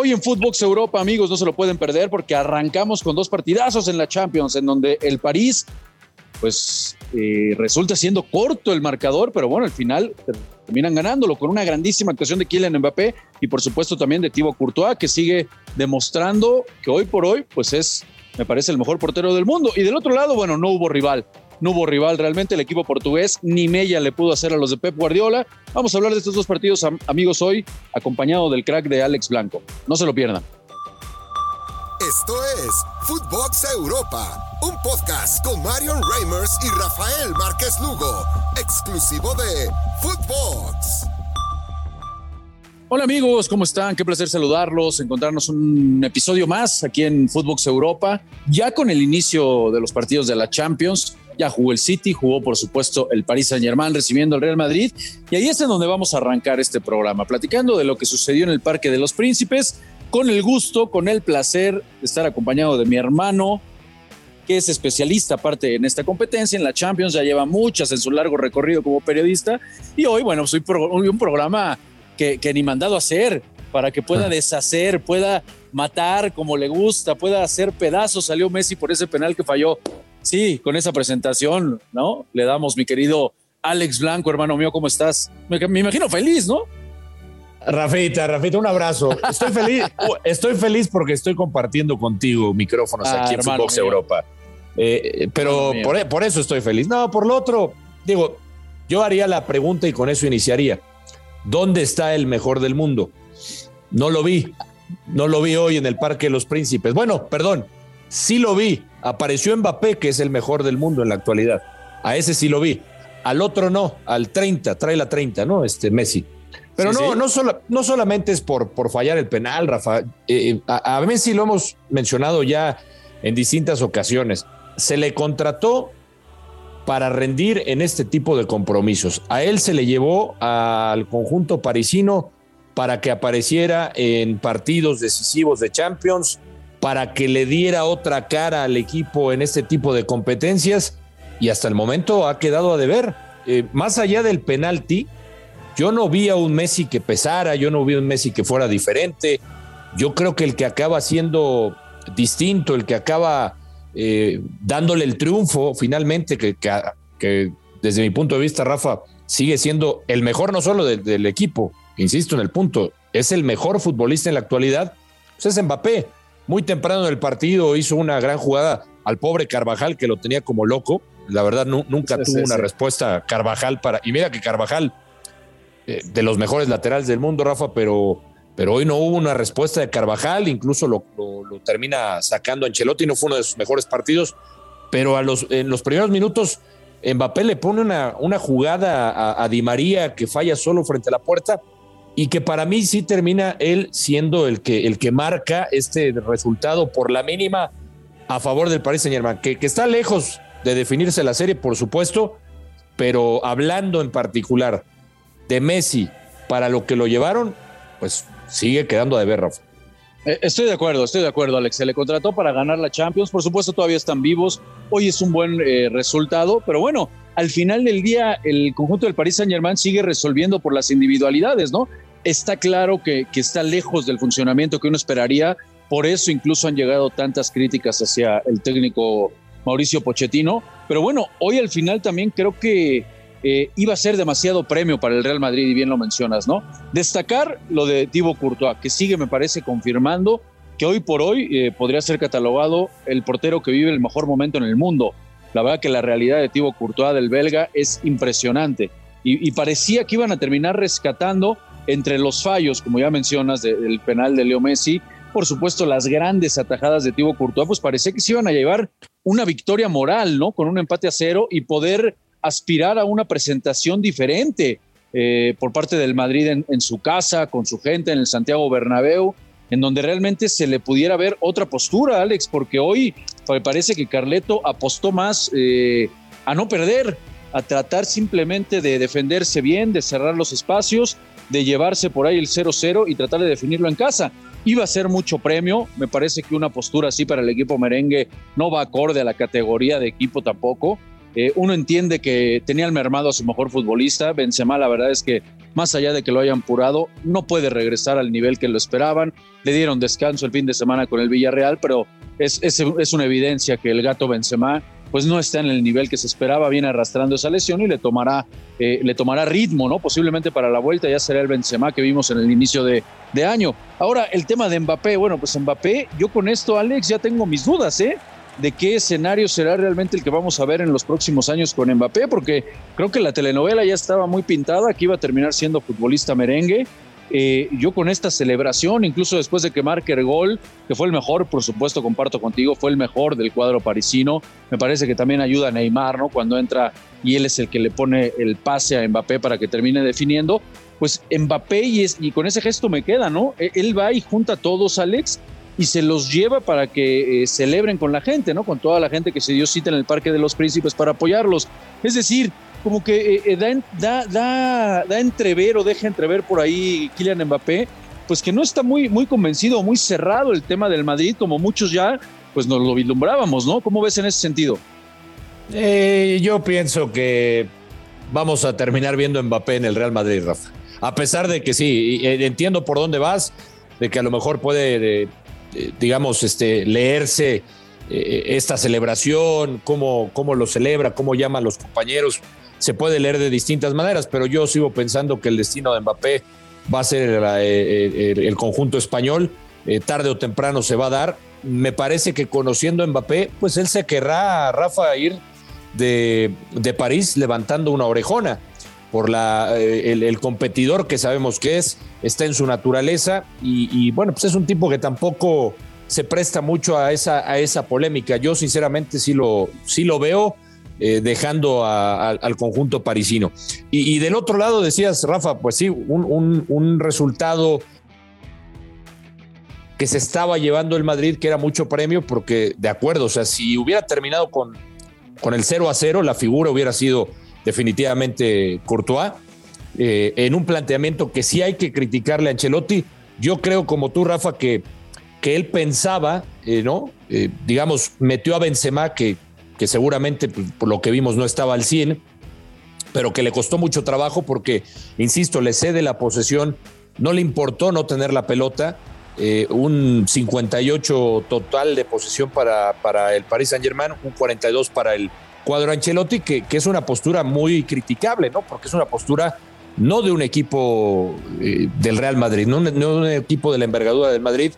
Hoy en Footbox Europa, amigos, no se lo pueden perder porque arrancamos con dos partidazos en la Champions, en donde el París, pues eh, resulta siendo corto el marcador, pero bueno, al final terminan ganándolo con una grandísima actuación de Kylian Mbappé y por supuesto también de Thibaut Courtois, que sigue demostrando que hoy por hoy, pues es, me parece, el mejor portero del mundo. Y del otro lado, bueno, no hubo rival no hubo rival realmente, el equipo portugués ni Mella le pudo hacer a los de Pep Guardiola. Vamos a hablar de estos dos partidos, amigos, hoy, acompañado del crack de Alex Blanco. No se lo pierdan. Esto es Footbox Europa, un podcast con Marion Reimers y Rafael Márquez Lugo, exclusivo de Footbox. Hola amigos, ¿cómo están? Qué placer saludarlos, encontrarnos un episodio más aquí en Footbox Europa, ya con el inicio de los partidos de la Champions. Ya jugó el City, jugó por supuesto el Paris Saint Germain recibiendo el Real Madrid. Y ahí es en donde vamos a arrancar este programa, platicando de lo que sucedió en el Parque de los Príncipes, con el gusto, con el placer de estar acompañado de mi hermano, que es especialista aparte en esta competencia, en la Champions, ya lleva muchas en su largo recorrido como periodista. Y hoy, bueno, soy un programa que, que ni mandado a hacer para que pueda deshacer, pueda matar como le gusta, pueda hacer pedazos. Salió Messi por ese penal que falló Sí, con esa presentación, ¿no? Le damos, mi querido Alex Blanco, hermano mío, ¿cómo estás? Me, imagino feliz, ¿no? Rafita, Rafita, un abrazo. Estoy feliz, estoy feliz porque estoy compartiendo contigo micrófonos aquí en Footbox Europa. Eh, pero por, por, eso estoy feliz. No, por lo otro, digo, yo haría la pregunta y con eso iniciaría. ¿Dónde está el mejor del mundo? No lo vi. No lo vi hoy en el Parque de los Príncipes. Bueno, perdón, sí lo vi. Apareció Mbappé, que es el mejor del mundo en la actualidad. A ese sí lo vi. Al otro no, al 30, trae la 30, ¿no? Este Messi. Pero no, No, no solamente es por, por fallar el penal, Rafa. Eh, eh, a, Messi lo hemos mencionado ya en distintas ocasiones. Se le contrató para rendir en este tipo de compromisos. A él se le llevó al conjunto parisino para que apareciera en partidos decisivos de Champions, para que le diera otra cara al equipo en este tipo de competencias y hasta el momento ha quedado a deber. Eh, más allá del penalti, yo no vi a un Messi que pesara, yo no vi a un Messi que fuera diferente. Yo creo que el que acaba siendo distinto, el que acaba eh, dándole el triunfo finalmente, que, desde mi punto de vista, Rafa, sigue siendo el mejor no solo del equipo, insisto en el punto, es el mejor futbolista en la actualidad, pues es Mbappé muy temprano en el partido hizo una gran jugada al pobre Carvajal, que lo tenía como loco. La verdad, nunca tuvo una respuesta Carvajal para. Y mira que Carvajal, eh, de los mejores laterales del mundo, Rafa, pero, pero hoy no hubo una respuesta de Carvajal, incluso lo, termina sacando Ancelotti, no fue uno de sus mejores partidos, pero a los, en los primeros minutos Mbappé le pone una, una jugada a, a Di María que falla solo frente a la puerta y que para mí sí termina él siendo el que, el que marca este resultado por la mínima a favor del Paris Saint Germain, que, que está lejos de definirse la serie, por supuesto, pero hablando en particular de Messi para lo que lo llevaron, pues sigue quedando de ver, Rafa. Eh, estoy de acuerdo, estoy de acuerdo, Alex. Se le contrató para ganar la Champions. Por supuesto, todavía están vivos. Hoy es un buen eh, resultado, pero bueno, al final del día, el conjunto del Paris Saint Germain sigue resolviendo por las individualidades, ¿no? Está claro que, está lejos del funcionamiento que uno esperaría. Por eso incluso han llegado tantas críticas hacia el técnico Mauricio Pochettino. Pero bueno, hoy al final también creo que eh, iba a ser demasiado premio para el Real Madrid, y bien lo mencionas, ¿no? Destacar lo de Thibaut Courtois, que sigue, me parece, confirmando que hoy por hoy eh, podría ser catalogado el portero que vive el mejor momento en el mundo. La verdad que la realidad de Thibaut Courtois del belga es impresionante. y parecía que iban a terminar rescatando entre los fallos, como ya mencionas, del penal de Leo Messi, por supuesto, las grandes atajadas de Thibaut Courtois, pues parecía que se iban a llevar una victoria moral, ¿no? Con un empate a cero y poder aspirar a una presentación diferente eh, por parte del Madrid en, su casa, con su gente, en el Santiago Bernabéu, en donde realmente se le pudiera ver otra postura, Alex, porque hoy me parece que Carleto apostó más eh, a no perder, a tratar simplemente de defenderse bien, de cerrar los espacios de llevarse por ahí el 0-0 y tratar de definirlo en casa. Iba a ser mucho premio, me parece que una postura así para el equipo merengue no va acorde a la categoría de equipo tampoco. Eh, uno entiende que tenía el mermado a su mejor futbolista, Benzema la verdad es que más allá de que lo hayan purado, no puede regresar al nivel que lo esperaban. Le dieron descanso el fin de semana con el Villarreal, pero es, es, una evidencia que el gato Benzema pues no está en el nivel que se esperaba, viene arrastrando esa lesión y le tomará, eh, le tomará ritmo, ¿no? Posiblemente para la vuelta ya será el Benzema que vimos en el inicio de, de año. Ahora, el tema de Mbappé, bueno, pues Mbappé, yo con esto, Alex, ya tengo mis dudas, ¿eh? de qué escenario será realmente el que vamos a ver en los próximos años con Mbappé, porque creo que la telenovela ya estaba muy pintada, que iba a terminar siendo futbolista merengue. Eh, yo con esta celebración, incluso después de que marque el gol, que fue el mejor, por supuesto, comparto contigo, fue el mejor del cuadro parisino. Me parece que también ayuda a Neymar, ¿no? Cuando entra y él es el que le pone el pase a Mbappé para que termine definiendo. Pues Mbappé y, con ese gesto me queda, ¿no? E, él va y junta a todos, Alex, y se los lleva para que eh, celebren con la gente, ¿no? Con toda la gente que se dio cita en el Parque de los Príncipes para apoyarlos. Es decir, como que eh, eh, da, da, da, entrever o deja entrever por ahí Kylian Mbappé, pues que no está muy, muy convencido, muy cerrado el tema del Madrid, como muchos ya, pues nos lo vislumbrábamos, ¿no? ¿Cómo ves en ese sentido? yo pienso que vamos a terminar viendo Mbappé en el Real Madrid, Rafa. A pesar de que sí, entiendo por dónde vas, de que a lo mejor puede eh, digamos, este, leerse eh, esta celebración, cómo, cómo lo celebra, cómo llama a los compañeros, se puede leer de distintas maneras, pero yo sigo pensando que el destino de Mbappé va a ser eh, el, conjunto español, tarde o temprano se va a dar. Me parece que conociendo a Mbappé, pues él se querrá, Rafa, ir de, de París levantando una orejona por la, eh, el, competidor que sabemos que es, está en su naturaleza y, bueno, pues es un tipo que tampoco se presta mucho a esa, a esa polémica. Yo sinceramente sí lo, sí lo veo eh, dejando al conjunto parisino. Y, del otro lado decías, Rafa, pues sí, un, un, resultado que se estaba llevando el Madrid, que era mucho premio, porque de acuerdo, o sea, si hubiera terminado con, con el 0 a 0, la figura hubiera sido definitivamente Courtois, eh, en un planteamiento que sí hay que criticarle a Ancelotti. Yo creo, como tú, Rafa, que, que él pensaba, eh, ¿no? Digamos, metió a Benzema, que, que seguramente, pues, por lo que vimos, no estaba al 100, pero que le costó mucho trabajo porque, insisto, le cede la posesión, no le importó no tener la pelota, un 58 total de posesión para, para el Paris Saint Germain, un 42 para el, cuadro Ancelotti, que, que es una postura muy criticable, ¿no? Porque es una postura no de un equipo eh, del Real Madrid, no, de un equipo de la envergadura del Madrid,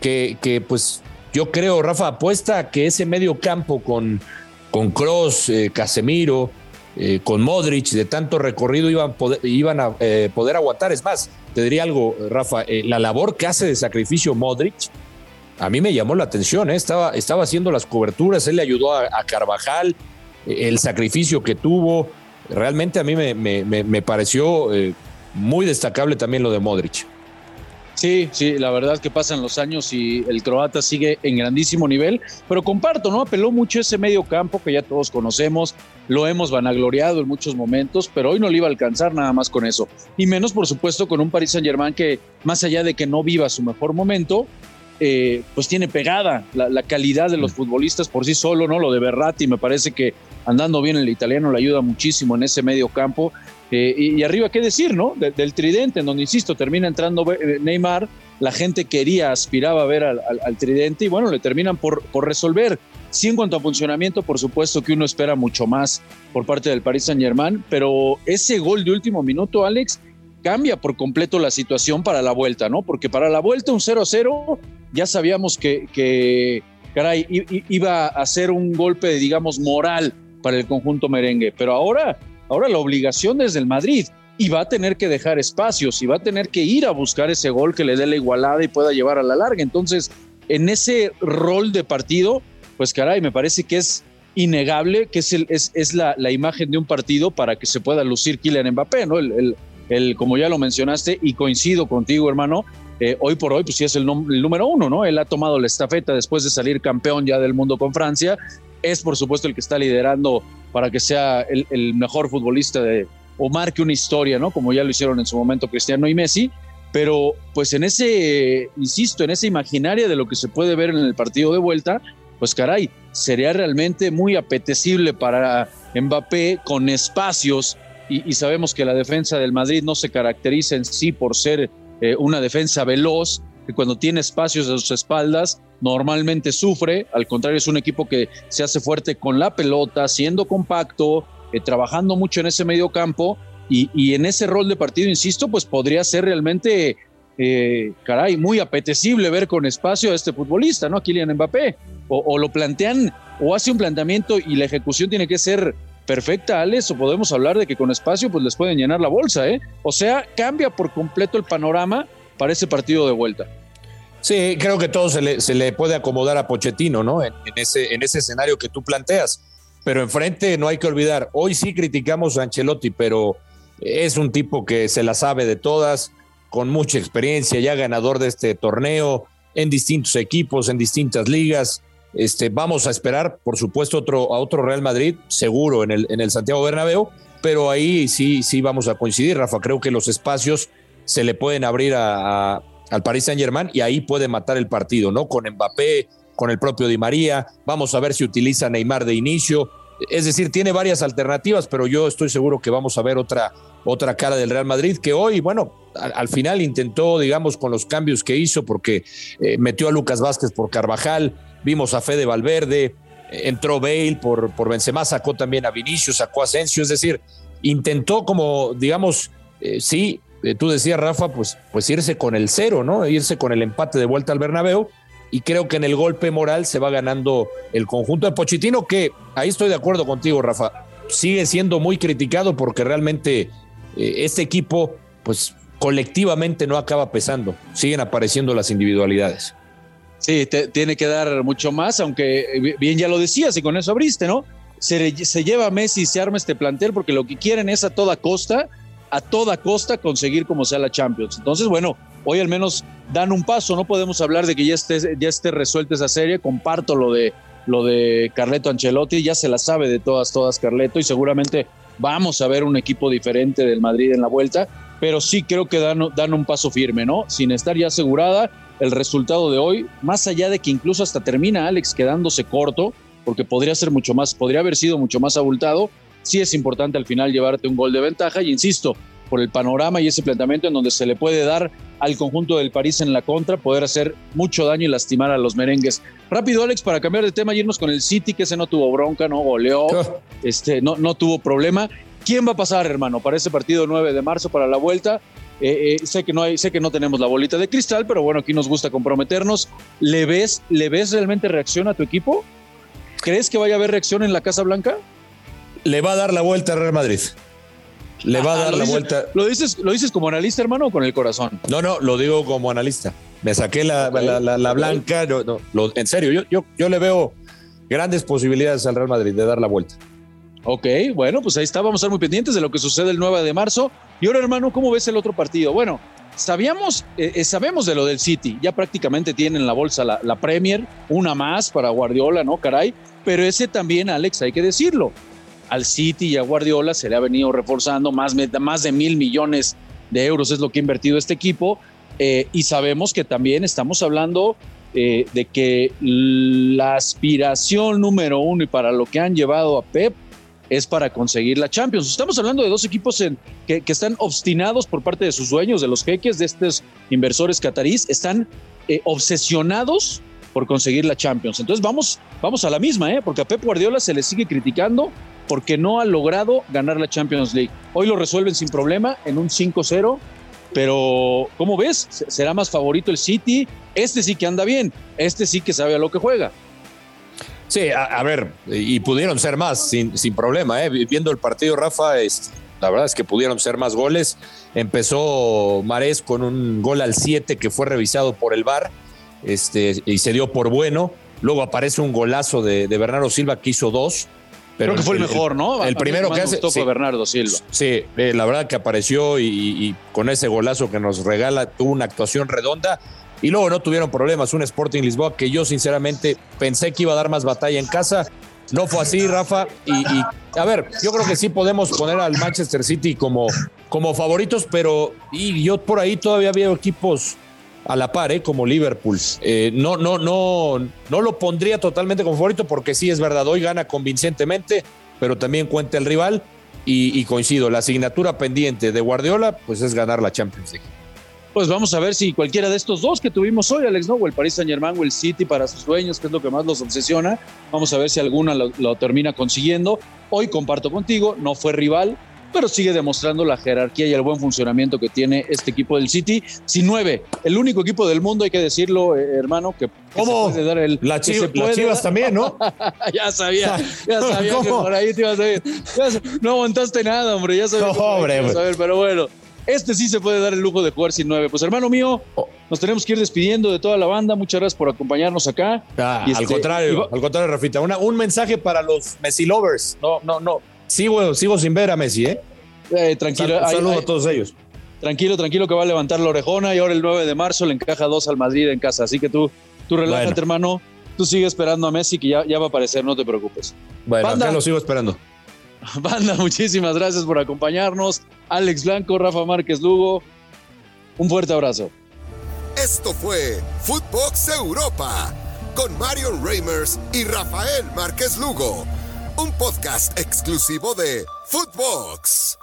que, que pues yo creo, Rafa, apuesta que ese medio campo con, con Cross, eh, Casemiro, eh, con Modric, de tanto recorrido iban, iban a poder aguantar. Es más, te diría algo, Rafa, la labor que hace de sacrificio Modric, a mí me llamó la atención, estaba, estaba haciendo las coberturas, él le ayudó a, Carvajal, el sacrificio que tuvo. Realmente a mí me, pareció eh, muy destacable también lo de Modric. Sí, sí, la verdad es que pasan los años y el croata sigue en grandísimo nivel, pero comparto, ¿no? Apeló mucho ese medio campo que ya todos conocemos, lo hemos vanagloriado en muchos momentos, pero hoy no le iba a alcanzar nada más con eso. Y menos, por supuesto, con un Paris Saint-Germain que, más allá de que no viva su mejor momento, eh, pues tiene pegada la, calidad de los mm. futbolistas por sí solo, ¿no? Lo de Berratti me parece que andando bien el italiano le ayuda muchísimo en ese medio campo. Eh, y, arriba, ¿qué decir, no? del tridente, en donde, insisto, termina entrando eh, Neymar, la gente quería, aspiraba a ver al, tridente y bueno, le terminan por, por resolver. Sí, en cuanto a funcionamiento, por supuesto que uno espera mucho más por parte del Paris Saint Germain, pero ese gol de último minuto, Alex, cambia por completo la situación para la vuelta, ¿no? Porque para la vuelta un 0-0 ya sabíamos que, que, caray, iba a ser un golpe, digamos, moral para el conjunto merengue, pero ahora, ahora la obligación es del Madrid y va a tener que dejar espacios y va a tener que ir a buscar ese gol que le dé la igualada y pueda llevar a la larga. Entonces, en ese rol de partido, pues caray, me parece que es innegable que es, el, es, es la, la, imagen de un partido para que se pueda lucir Kylian Mbappé, ¿no? El, el, el, como ya lo mencionaste, y coincido contigo, hermano, eh, hoy por hoy, pues sí es el, número uno, ¿no? Él ha tomado la estafeta después de salir campeón ya del mundo con Francia. Es, por supuesto, el que está liderando para que sea el, mejor futbolista de, o marque una historia, ¿no? Como ya lo hicieron en su momento Cristiano y Messi. Pero, pues en ese, insisto, en esa imaginaria de lo que se puede ver en el partido de vuelta, pues caray, sería realmente muy apetecible para Mbappé con espacios y, sabemos que la defensa del Madrid no se caracteriza en sí por ser eh, una defensa veloz, que cuando tiene espacios a sus espaldas normalmente sufre, al contrario es un equipo que se hace fuerte con la pelota, siendo compacto, eh, trabajando mucho en ese medio campo y, en ese rol de partido, insisto, pues podría ser realmente, eh, caray, muy apetecible ver con espacio a este futbolista, ¿no? A Kylian Mbappé. O, lo plantean, o hace un planteamiento y la ejecución tiene que ser perfecta, Alex, o podemos hablar de que con espacio pues les pueden llenar la bolsa, ¿eh? O sea, cambia por completo el panorama para ese partido de vuelta. Sí, creo que todo se le, se le puede acomodar a Pochettino, ¿no? En, ese, en ese escenario que tú planteas. Pero enfrente no hay que olvidar, hoy sí criticamos a Ancelotti, pero es un tipo que se la sabe de todas, con mucha experiencia, ya ganador de este torneo, en distintos equipos, en distintas ligas. Este, vamos a esperar, por supuesto, otro, a otro Real Madrid, seguro en el, en el Santiago Bernabéu, pero ahí sí, sí vamos a coincidir, Rafa. Creo que los espacios se le pueden abrir a, al Paris Saint Germain y ahí puede matar el partido, ¿no? Con Mbappé, con el propio Di María. Vamos a ver si utiliza Neymar de inicio. Es decir, tiene varias alternativas, pero yo estoy seguro que vamos a ver otra, otra cara del Real Madrid, que hoy, bueno, al, final intentó, digamos, con los cambios que hizo, porque eh, metió a Lucas Vázquez por Carvajal, vimos a Fede Valverde, entró Bale por, por Benzema, sacó también a Vinicius, sacó a Asensio, es decir, intentó como, digamos, eh, sí, eh, tú decías, Rafa, pues, pues irse con el cero, ¿no? Irse con el empate de vuelta al Bernabéu, y creo que en el golpe moral se va ganando el conjunto de Pochitino, que ahí estoy de acuerdo contigo, Rafa, sigue siendo muy criticado porque realmente este equipo, pues colectivamente no acaba pesando, siguen apareciendo las individualidades. Sí, tiene que dar mucho más, aunque eh, bien ya lo decías y con eso abriste, ¿no? Se, se lleva a Messi y se arma este plantel porque lo que quieren es a toda costa, a toda costa conseguir como sea la Champions. Entonces, bueno, hoy al menos dan un paso, no podemos hablar de que ya esté, ya esté resuelta esa serie, comparto lo de, lo de Carleto Ancelotti, ya se la sabe de todas, todas Carleto y seguramente vamos a ver un equipo diferente del Madrid en la vuelta, pero sí creo que dan, dan un paso firme, ¿no? Sin estar ya asegurada el resultado de hoy, más allá de que incluso hasta termina Alex quedándose corto, porque podría ser mucho más, podría haber sido mucho más abultado, sí es importante al final llevarte un gol de ventaja y insisto, por el panorama y ese planteamiento en donde se le puede dar al conjunto del París en la contra, poder hacer mucho daño y lastimar a los merengues. Rápido, Alex, para cambiar de tema, irnos con el City, que ese no tuvo bronca, no goleó, este, no, no tuvo problema. ¿Quién va a pasar, hermano, para ese partido 9 de marzo, para la vuelta? Eh, eh, sé que no hay, sé que no tenemos la bolita de cristal, pero bueno, aquí nos gusta comprometernos. ¿Le ves, le ves realmente reacción a tu equipo? ¿Crees que vaya a haber reacción en la Casa Blanca? Le va a dar la vuelta a Real Madrid. Le va a dar la vuelta. ¿lo dices, ¿Lo dices como analista, hermano, o con el corazón? No, no, lo digo como analista. Me saqué la, la, blanca. en serio, yo, yo, yo le veo grandes posibilidades al Real Madrid de dar la vuelta. Ok, bueno, pues ahí está, vamos a estar muy pendientes de lo que sucede el 9 de marzo. Y ahora, hermano, ¿cómo ves el otro partido? Bueno, sabíamos, eh, eh, sabemos de lo del City, ya prácticamente tienen la bolsa la, la, Premier, una más para Guardiola, ¿no? Caray, pero ese también, Alex, hay que decirlo, al City y a Guardiola se le ha venido reforzando más, más de mil millones de euros, es lo que ha invertido este equipo. Eh, y sabemos que también estamos hablando eh, de que la aspiración número uno y para lo que han llevado a Pep es para conseguir la Champions. Estamos hablando de dos equipos en, que, están obstinados por parte de sus dueños, de los jeques, de estos inversores catarís, están eh, obsesionados por conseguir la Champions. Entonces vamos, vamos a la misma, ¿eh? porque a Pep Guardiola se le sigue criticando porque no ha logrado ganar la Champions League. Hoy lo resuelven sin problema en un 5-0, pero ¿cómo ves? ¿Será más favorito el City? Este sí que anda bien, este sí que sabe a lo que juega. Sí, a, ver, y pudieron ser más sin, sin problema. ¿eh? Viendo el partido, Rafa, la verdad es que pudieron ser más goles. Empezó Marés con un gol al 7 que fue revisado por el VAR este, y se dio por bueno. Luego aparece un golazo de, Bernardo Silva que hizo dos. Pero Creo que fue el, mejor, ¿no? El, primero que hace. Sí, Bernardo Silva. Sí, eh, la verdad que apareció y, con ese golazo que nos regala tuvo una actuación redonda. Y luego no tuvieron problemas. Un Sporting Lisboa que yo, sinceramente, pensé que iba a dar más batalla en casa. No fue así, Rafa. Y, a ver, yo creo que sí podemos poner al Manchester City como, como favoritos, pero y yo por ahí todavía veo equipos a la par, ¿eh? como Liverpool. Eh, no, no, no, no lo pondría totalmente como favorito porque sí es verdad, hoy gana convincentemente, pero también cuenta el rival. y, coincido, la asignatura pendiente de Guardiola, pues es ganar la Champions League. Pues vamos a ver si cualquiera de estos dos que tuvimos hoy, Alex, ¿no? O el Paris Saint Germain o el City para sus dueños, que es lo que más los obsesiona. Vamos a ver si alguna lo termina consiguiendo. Hoy comparto contigo, no fue rival, pero sigue demostrando la jerarquía y el buen funcionamiento que tiene este equipo del City. Sin nueve, el único equipo del mundo, hay que decirlo, eh, hermano, que, ¿Cómo? dar el. La, Chivas también, ¿no? ya sabía, ya sabía que por ahí te ibas a ir. no aguantaste nada, hombre, ya sabía. No, hombre, pero bueno. Este sí se puede dar el lujo de jugar sin nueve. Pues hermano mío, oh. nos tenemos que ir despidiendo de toda la banda. Muchas gracias por acompañarnos acá. Ah, al este, contrario, al contrario, Rafita. un mensaje para los Messi lovers. No, no, no. Sigo, sigo sin ver a Messi, ¿eh? eh tranquilo. saludo a todos ellos. Tranquilo, tranquilo que va a levantar la orejona y ahora el 9 de marzo le encaja dos al Madrid en casa. Así que tú, tú relájate, hermano. Tú sigue esperando a Messi que ya, ya va a aparecer, no te preocupes. Bueno, ya lo sigo esperando. Banda, muchísimas gracias por acompañarnos. Alex Blanco, Rafa Márquez Lugo. Un fuerte abrazo. Esto fue Footbox Europa con Marion Reimers y Rafael Márquez Lugo un podcast exclusivo de Footbox.